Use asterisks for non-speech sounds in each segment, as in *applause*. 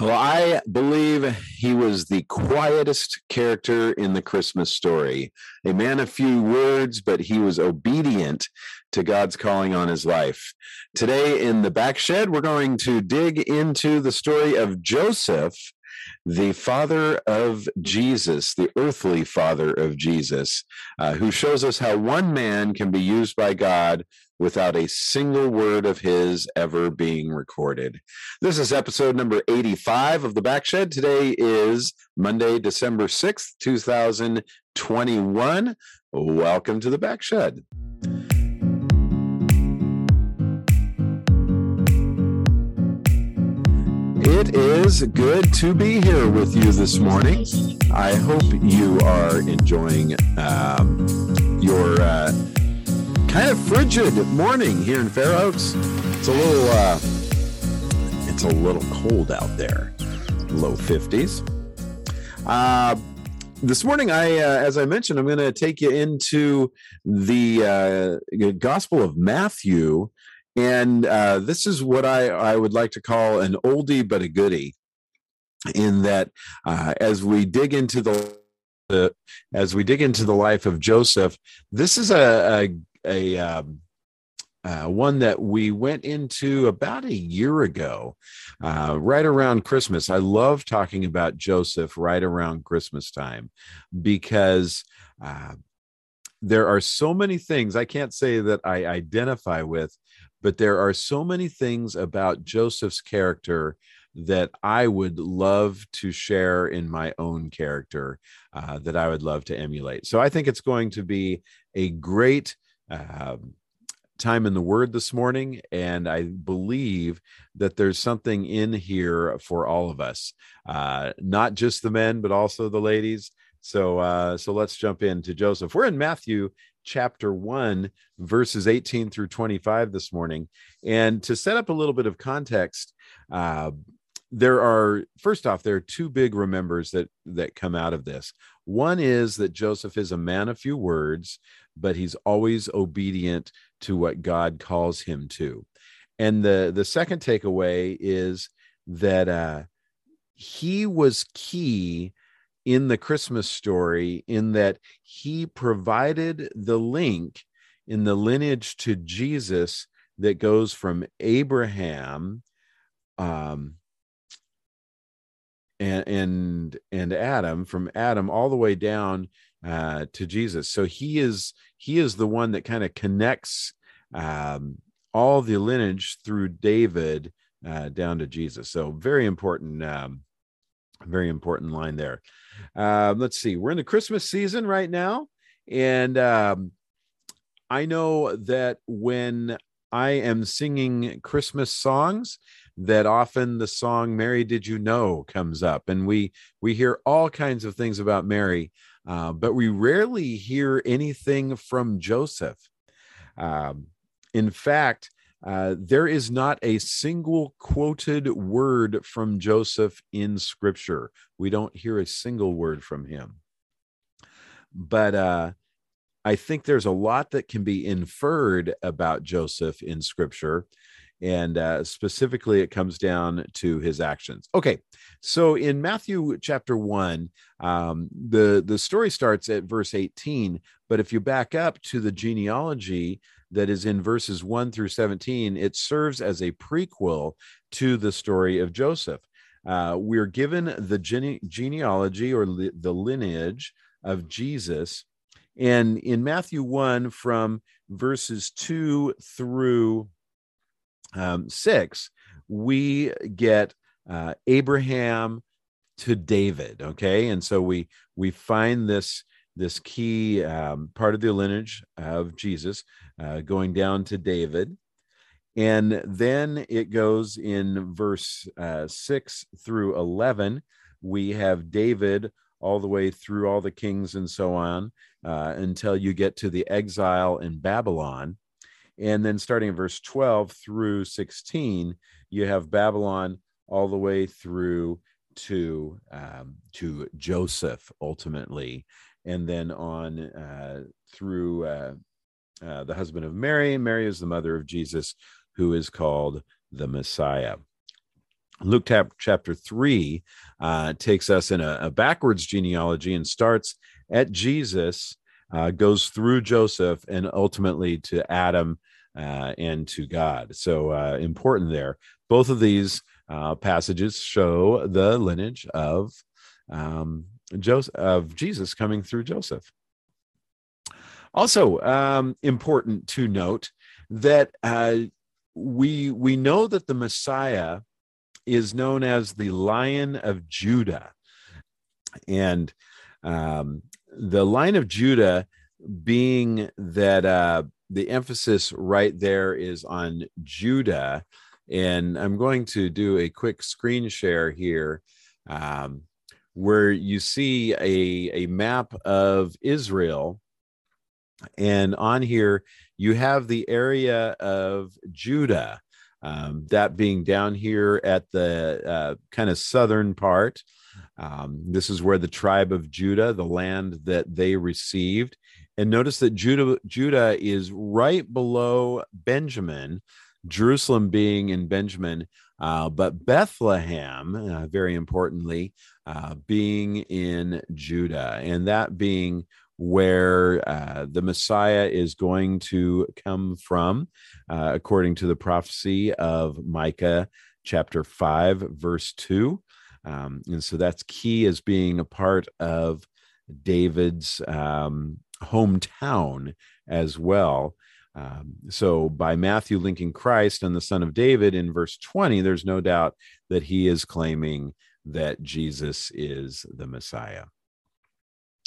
Well, I believe he was the quietest character in the Christmas story. A man of few words, but he was obedient to God's calling on his life. Today in the back shed, we're going to dig into the story of Joseph, the father of Jesus, the earthly father of Jesus, uh, who shows us how one man can be used by God without a single word of his ever being recorded. This is episode number 85 of the Backshed. Today is Monday, December 6th, 2021. Welcome to the Backshed. It is good to be here with you this morning. I hope you are enjoying um, your uh, kind of frigid morning here in Fair Oaks. It's a little uh, it's a little cold out there, low 50s. Uh, this morning, I, uh, as I mentioned, I'm going to take you into the uh, Gospel of Matthew, and uh, this is what I, I would like to call an oldie but a goodie. In that, uh, as we dig into the as we dig into the life of Joseph, this is a, a a um, uh, one that we went into about a year ago, uh, right around Christmas. I love talking about Joseph right around Christmas time because uh, there are so many things I can't say that I identify with, but there are so many things about Joseph's character that I would love to share in my own character uh, that I would love to emulate. So I think it's going to be a great um, time in the Word this morning, and I believe that there's something in here for all of us, uh, not just the men, but also the ladies. So, uh, so let's jump into Joseph. We're in Matthew chapter 1 verses 18 through 25 this morning and to set up a little bit of context uh, there are first off there are two big remembers that that come out of this one is that joseph is a man of few words but he's always obedient to what God calls him to. And the the second takeaway is that uh, he was key in the Christmas story in that he provided the link in the lineage to Jesus that goes from Abraham um, and and and Adam from Adam all the way down uh, to Jesus. So he is he is the one that kind of connects um, all the lineage through David uh, down to Jesus. So very important, um, very important line there. Uh, let's see, we're in the Christmas season right now, and um, I know that when I am singing Christmas songs, that often the song "Mary Did You Know" comes up, and we we hear all kinds of things about Mary. Uh, but we rarely hear anything from Joseph. Um, in fact, uh, there is not a single quoted word from Joseph in scripture. We don't hear a single word from him. But uh, I think there's a lot that can be inferred about Joseph in scripture and uh, specifically it comes down to his actions okay so in matthew chapter 1 um, the the story starts at verse 18 but if you back up to the genealogy that is in verses 1 through 17 it serves as a prequel to the story of joseph uh, we're given the gene- genealogy or li- the lineage of jesus and in matthew 1 from verses 2 through um, six, we get uh, Abraham to David. Okay, and so we we find this this key um, part of the lineage of Jesus uh, going down to David. And then it goes in verse uh, 6 through 11. We have David all the way through all the kings and so on uh, until you get to the exile in Babylon. And then starting in verse 12 through 16, you have Babylon all the way through to um, to Joseph ultimately, and then on uh, through uh, uh, the husband of Mary. Mary is the mother of Jesus, who is called the Messiah. Luke chapter 3 uh, takes us in a, a, backwards genealogy and starts at Jesus, uh, goes through Joseph, and ultimately to Adam uh, and to God. So important there. Both of these passages show the lineage of um, Joseph, of Jesus coming through Joseph. Also um, important to note that uh, we we know that the Messiah is known as the Lion of Judah, and um, the Lion of Judah being that uh, the emphasis right there is on Judah, and I'm going to do a quick screen share here. Um, where you see a, a map of Israel and on here, you have the area of Judah, um, that being down here at the uh, kind of southern part. Um, this is where the tribe of Judah, the land that they received. And notice that Judah, Judah is right below Benjamin, Jerusalem being in Benjamin, uh, but Bethlehem, uh, very importantly, uh, being in Judah, and that being where uh, the Messiah is going to come from, uh, according to the prophecy of Micah chapter 5, verse 2. Um, and so that's key as being a part of David's um, hometown as well. Um, so, by Matthew linking Christ and the Son of David in verse 20, there's no doubt that he is claiming that Jesus is the Messiah.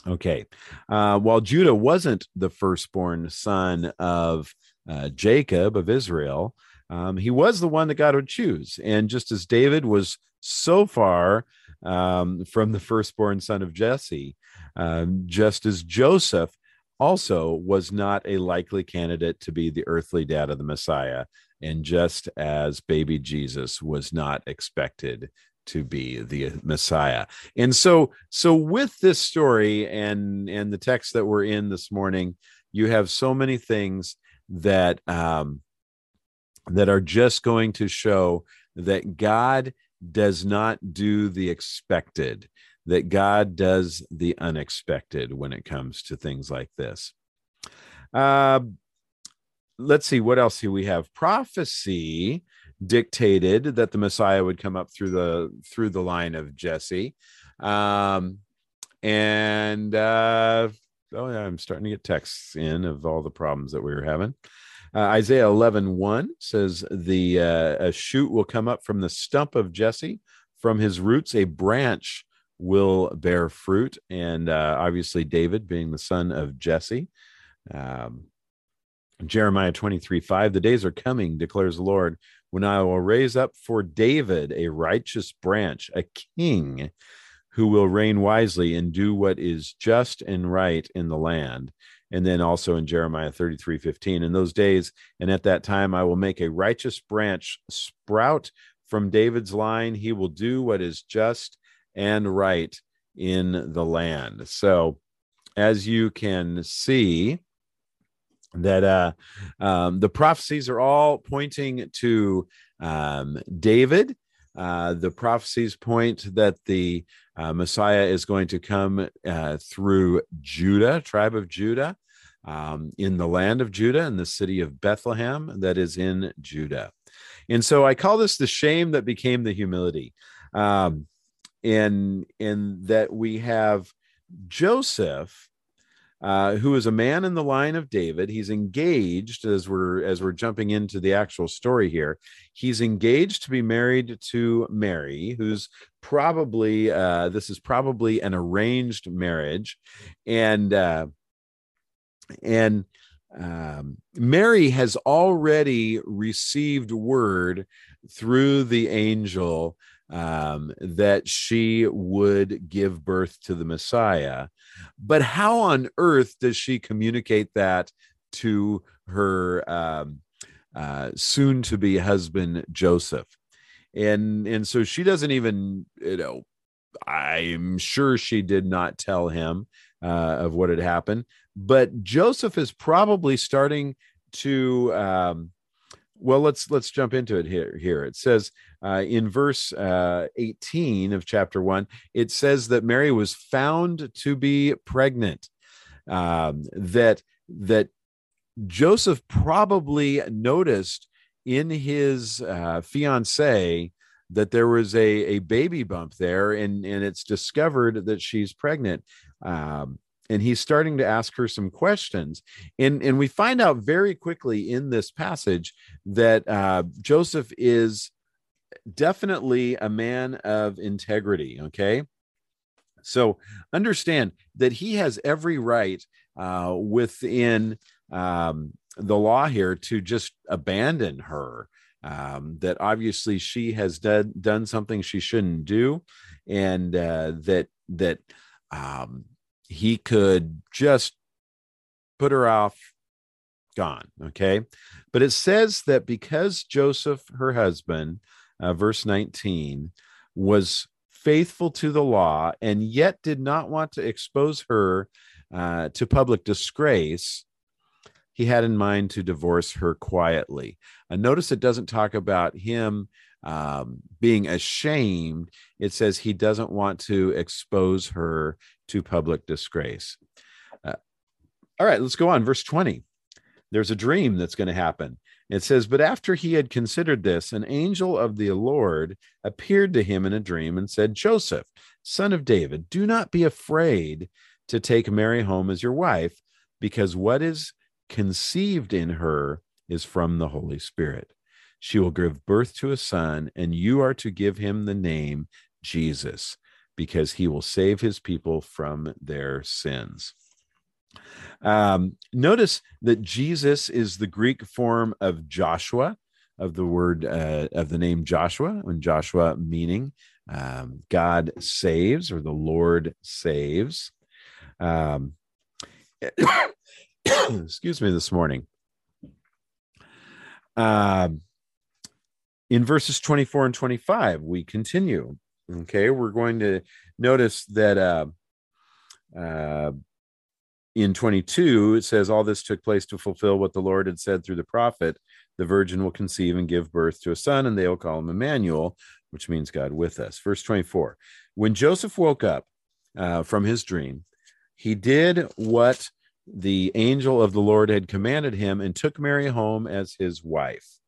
Okay. Uh, while Judah wasn't the firstborn son of uh, Jacob of Israel, um, he was the one that God would choose. And just as David was so far um, from the firstborn son of Jesse, um, just as Joseph also was not a likely candidate to be the earthly dad of the Messiah, and just as baby Jesus was not expected to be the messiah. And so so with this story and and the text that we're in this morning you have so many things that um that are just going to show that god does not do the expected that god does the unexpected when it comes to things like this uh let's see what else do we have prophecy dictated that the Messiah would come up through the through the line of Jesse. Um, and uh, oh yeah, I'm starting to get texts in of all the problems that we were having. Uh, Isaiah 11, 1 says, The uh, a shoot will come up from the stump of Jesse, from his roots, a branch will bear fruit. And uh, obviously, David being the son of Jesse. Um, Jeremiah 23, 5, the days are coming, declares the Lord, when I will raise up for David a righteous branch, a king who will reign wisely and do what is just and right in the land. And then also in Jeremiah 33 15, in those days and at that time, I will make a righteous branch sprout from David's line. He will do what is just and right in the land. So, as you can see, that uh, um, the prophecies are all pointing to um, David. Uh, the prophecies point that the uh, Messiah is going to come uh, through Judah, tribe of Judah, um, in the land of Judah, in the city of Bethlehem, that is in Judah. And so I call this the shame that became the humility. Um, in, in that we have Joseph uh, who is a man in the line of David. He's engaged as we're as we're jumping into the actual story here. He's engaged to be married to Mary, who's probably uh, this is probably an arranged marriage, and uh, and um, Mary has already received word through the angel um, that she would give birth to the Messiah. But how on earth does she communicate that to her um, uh, soon to be husband, Joseph? And, and so she doesn't even, you know, I'm sure she did not tell him uh, of what had happened. But Joseph is probably starting to um, well, let's let's jump into it here. Here it says uh, in verse uh, 18 of chapter one, it says that Mary was found to be pregnant. Um, that that Joseph probably noticed in his uh, fiance that there was a, a baby bump there and, and it's discovered that she's pregnant. Um, and he's starting to ask her some questions. And, and we find out very quickly in this passage that uh, Joseph is definitely a man of integrity. Okay. So understand that he has every right uh, within um, the law here to just abandon her. Um, that obviously she has done done something she shouldn't do, and uh, that that um, he could just put her off, gone. Okay, but it says that because Joseph, her husband, uh, verse nineteen, was faithful to the law and yet did not want to expose her uh, to public disgrace he had in mind to divorce her quietly. And notice it doesn't talk about him um, being ashamed. It says he doesn't want to expose her to public disgrace. Uh, all right, let's go on. Verse 20. There's a dream that's going to happen. It says, But after he had considered this, an angel of the Lord appeared to him in a dream and said, Joseph, son of David, do not be afraid to take Mary home as your wife, because what is conceived in her is from the Holy Spirit. She will give birth to a son, and you are to give him the name Jesus, because he will save his people from their sins. Um, notice that Jesus is the Greek form of Joshua, of the word uh, of the name Joshua, and Joshua meaning um, God saves or the Lord saves. Um, *coughs* excuse me, this morning. Um, in verses 24 and 25, we continue. Okay, we're going to notice that uh, uh, in 22, it says, All this took place to fulfill what the Lord had said through the prophet the virgin will conceive and give birth to a son, and they will call him Emmanuel, which means God with us. Verse 24 When Joseph woke up uh, from his dream, he did what the angel of the Lord had commanded him and took Mary home as his wife.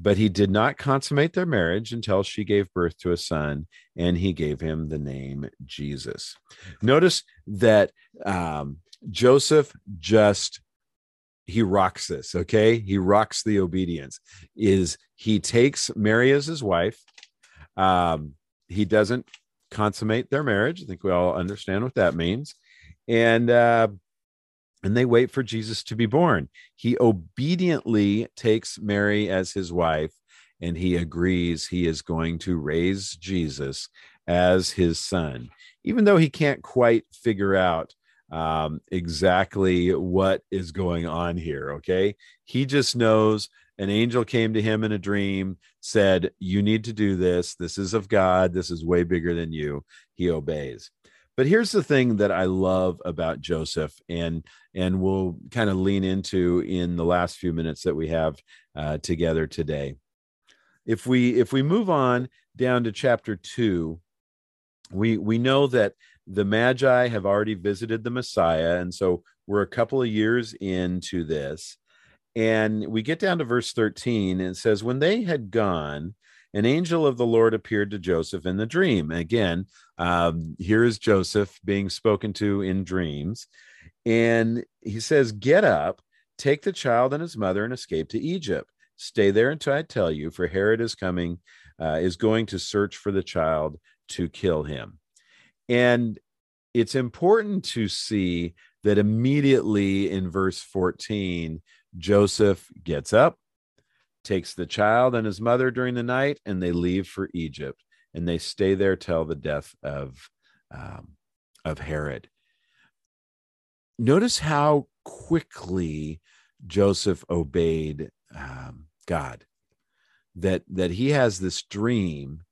But he did not consummate their marriage until she gave birth to a son, and he gave him the name Jesus. Notice that um, Joseph just he rocks this okay? He rocks the obedience is he takes mary as his wife um, he doesn't consummate their marriage. I think we all understand what that means. And uh, and they wait for Jesus to be born. He obediently takes Mary as his wife and he agrees he is going to raise Jesus as his son, even though he can't quite figure out um, exactly what is going on here. Okay. He just knows an angel came to him in a dream, said, You need to do this. This is of God. This is way bigger than you. He obeys. But here's the thing that I love about Joseph, and and we'll kind of lean into in the last few minutes that we have uh, together today. If we if we move on down to chapter two, we we know that the Magi have already visited the Messiah, and so we're a couple of years into this, and we get down to verse thirteen, and it says, "When they had gone." An angel of the Lord appeared to Joseph in the dream. Again, um, here is Joseph being spoken to in dreams. And he says, Get up, take the child and his mother, and escape to Egypt. Stay there until I tell you, for Herod is coming, uh, is going to search for the child to kill him. And it's important to see that immediately in verse 14, Joseph gets up, takes the child and his mother during the night, and they leave for Egypt, and they stay there till the death of um, of Herod. Notice how quickly Joseph obeyed um, God. That that he has this dream,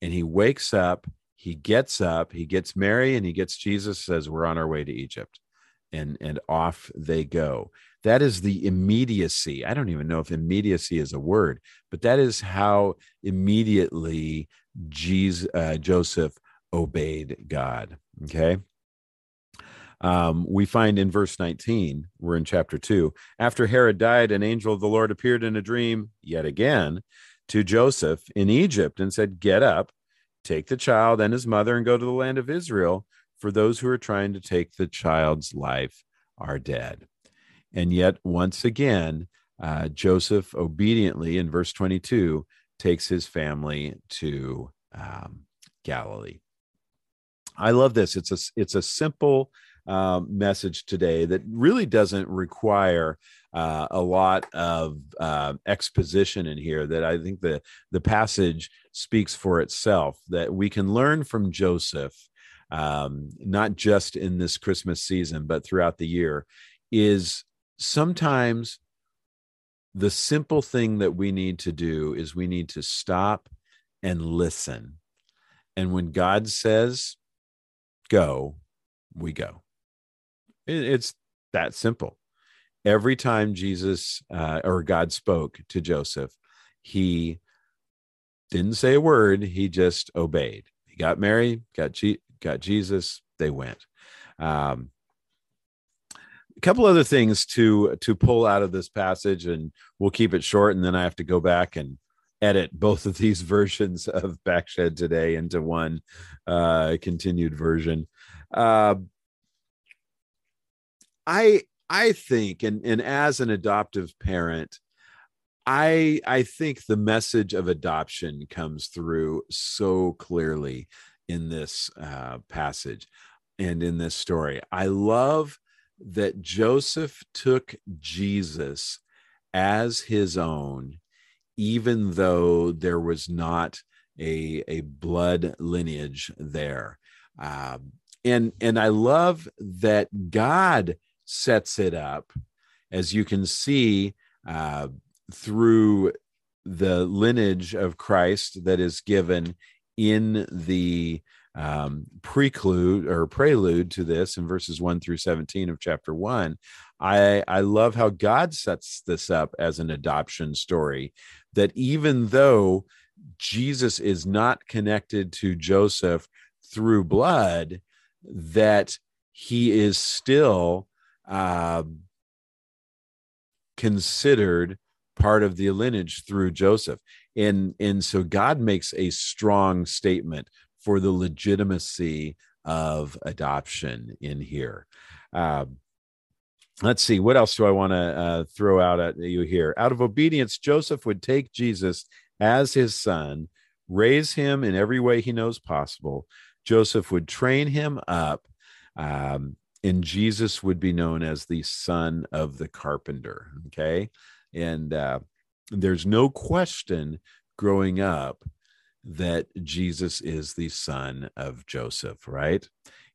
and he wakes up. He gets up. He gets Mary, and he gets Jesus. Says, "We're on our way to Egypt," and and off they go. That is the immediacy. I don't even know if immediacy is a word, but that is how immediately Jesus, uh, Joseph obeyed God. Okay. Um, we find in verse 19, we're in chapter 2. After Herod died, an angel of the Lord appeared in a dream yet again to Joseph in Egypt and said, Get up, take the child and his mother, and go to the land of Israel, for those who are trying to take the child's life are dead. And yet, once again, uh, Joseph obediently, in verse 22, takes his family to um, Galilee. I love this. It's a it's a simple uh, message today that really doesn't require uh, a lot of uh, exposition in here. That I think the the passage speaks for itself. That we can learn from Joseph, um, not just in this Christmas season, but throughout the year, is sometimes the simple thing that we need to do is we need to stop and listen. And when God says, go, we go. It's that simple. Every time Jesus uh, or God spoke to Joseph, he didn't say a word, he just obeyed. He got Mary, got, G- got Jesus, they went. Um, a couple other things to to pull out of this passage and we'll keep it short and then i have to go back and edit both of these *laughs* versions of backshed today into one uh continued version. Uh i i think and and as an adoptive parent i i think the message of adoption comes through so clearly in this uh passage and in this story. I love that Joseph took Jesus as his own, even though there was not a, a blood lineage there. Um, and, and I love that God sets it up, as you can see uh, through the lineage of Christ that is given in the um, preclude or prelude to this in verses 1 through 17 of chapter 1 i i love how god sets this up as an adoption story that even though jesus is not connected to joseph through blood that he is still uh, considered part of the lineage through joseph. And and so god makes a strong statement for the legitimacy of adoption in here. Um, let's see, what else do I want to uh, throw out at you here? Out of obedience, Joseph would take Jesus as his son, raise him in every way he knows possible. Joseph would train him up, um, and Jesus would be known as the son of the carpenter. Okay. And uh, there's no question growing up that Jesus is the son of Joseph, right?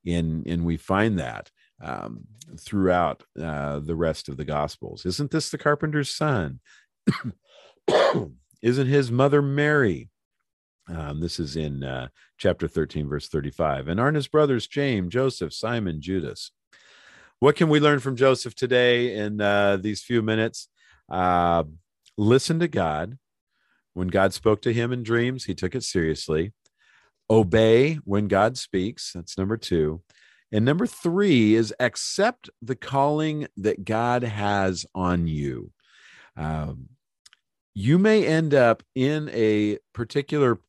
And, and we find that um, throughout uh, the rest of the Gospels. Isn't this the carpenter's son? *coughs* Isn't his mother Mary? Um, this is in uh, chapter 13, verse 35. And aren't his brothers James, Joseph, Simon, Judas? What can we learn from Joseph today in uh, these few minutes? Uh, listen to God, when God spoke to him in dreams, he took it seriously. Obey when God speaks. That's number two. And number three is accept the calling that God has on you. Um, you may end up in a particular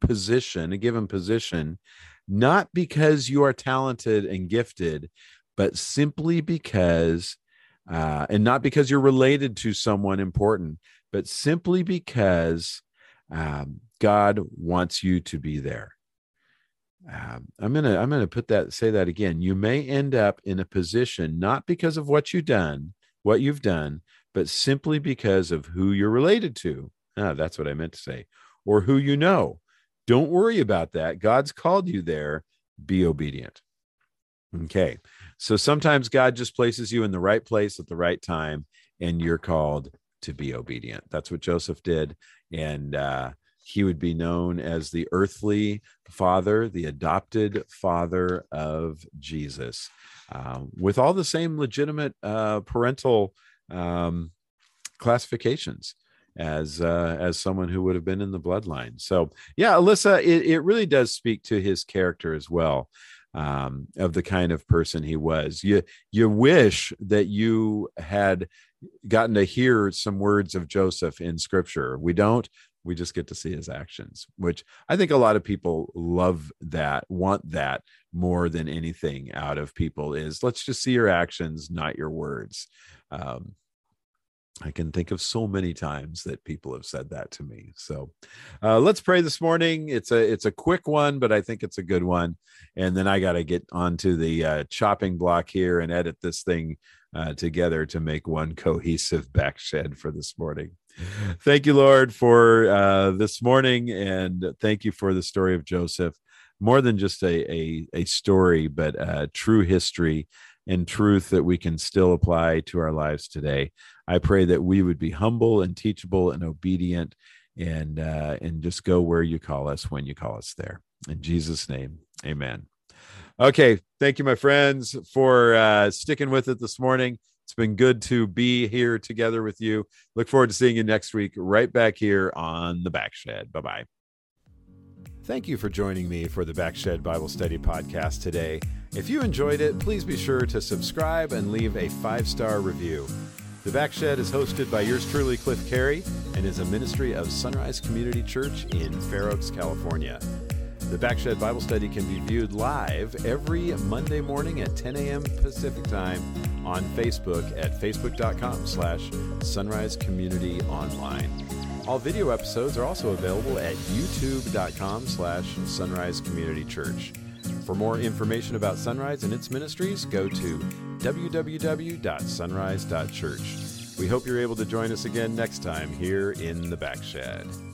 position, a given position, not because you are talented and gifted, but simply because, uh, and not because you're related to someone important, but simply because um, God wants you to be there. Um, I'm gonna I'm gonna put that say that again. You may end up in a position not because of what you've done, what you've done, but simply because of who you're related to. Ah, that's what I meant to say, or who you know. Don't worry about that. God's called you there. Be obedient. Okay. So sometimes God just places you in the right place at the right time, and you're called to be obedient. That's what Joseph did. And uh, he would be known as the earthly father, the adopted father of Jesus, um, with all the same legitimate uh, parental um, classifications as uh, as someone who would have been in the bloodline. So yeah, Alyssa, it, it really does speak to his character as well, um, of the kind of person he was. You you wish that you had gotten to hear some words of Joseph in Scripture. We don't. We just get to see his actions, which I think a lot of people love that, want that more than anything out of people. Is let's just see your actions, not your words. Um, I can think of so many times that people have said that to me. So uh, let's pray this morning. It's a it's a quick one, but I think it's a good one. And then I got to get onto the uh, chopping block here and edit this thing uh, together to make one cohesive backshed for this morning. Thank you, Lord, for uh, this morning, and thank you for the story of Joseph. More than just a a, a story, but a true history and truth that we can still apply to our lives today. I pray that we would be humble and teachable and obedient and uh, and just go where you call us when you call us there. In Jesus' name, amen. Okay, thank you, my friends, for uh, sticking with it this morning. It's been good to be here together with you. Look forward to seeing you next week, right back here on the Backshed. Bye bye. Thank you for joining me for the Backshed Bible Study Podcast today. If you enjoyed it, please be sure to subscribe and leave a five star review. The Backshed is hosted by yours truly, Cliff Carey, and is a ministry of Sunrise Community Church in Fair Oaks, California. The Backshed Bible Study can be viewed live every Monday morning at 10 a.m. Pacific Time on Facebook at facebook.com slash sunrise community online. All video episodes are also available at youtube.com slash sunrise community church. For more information about Sunrise and its ministries, go to www.sunrise.church. We hope you're able to join us again next time here in the Backshed.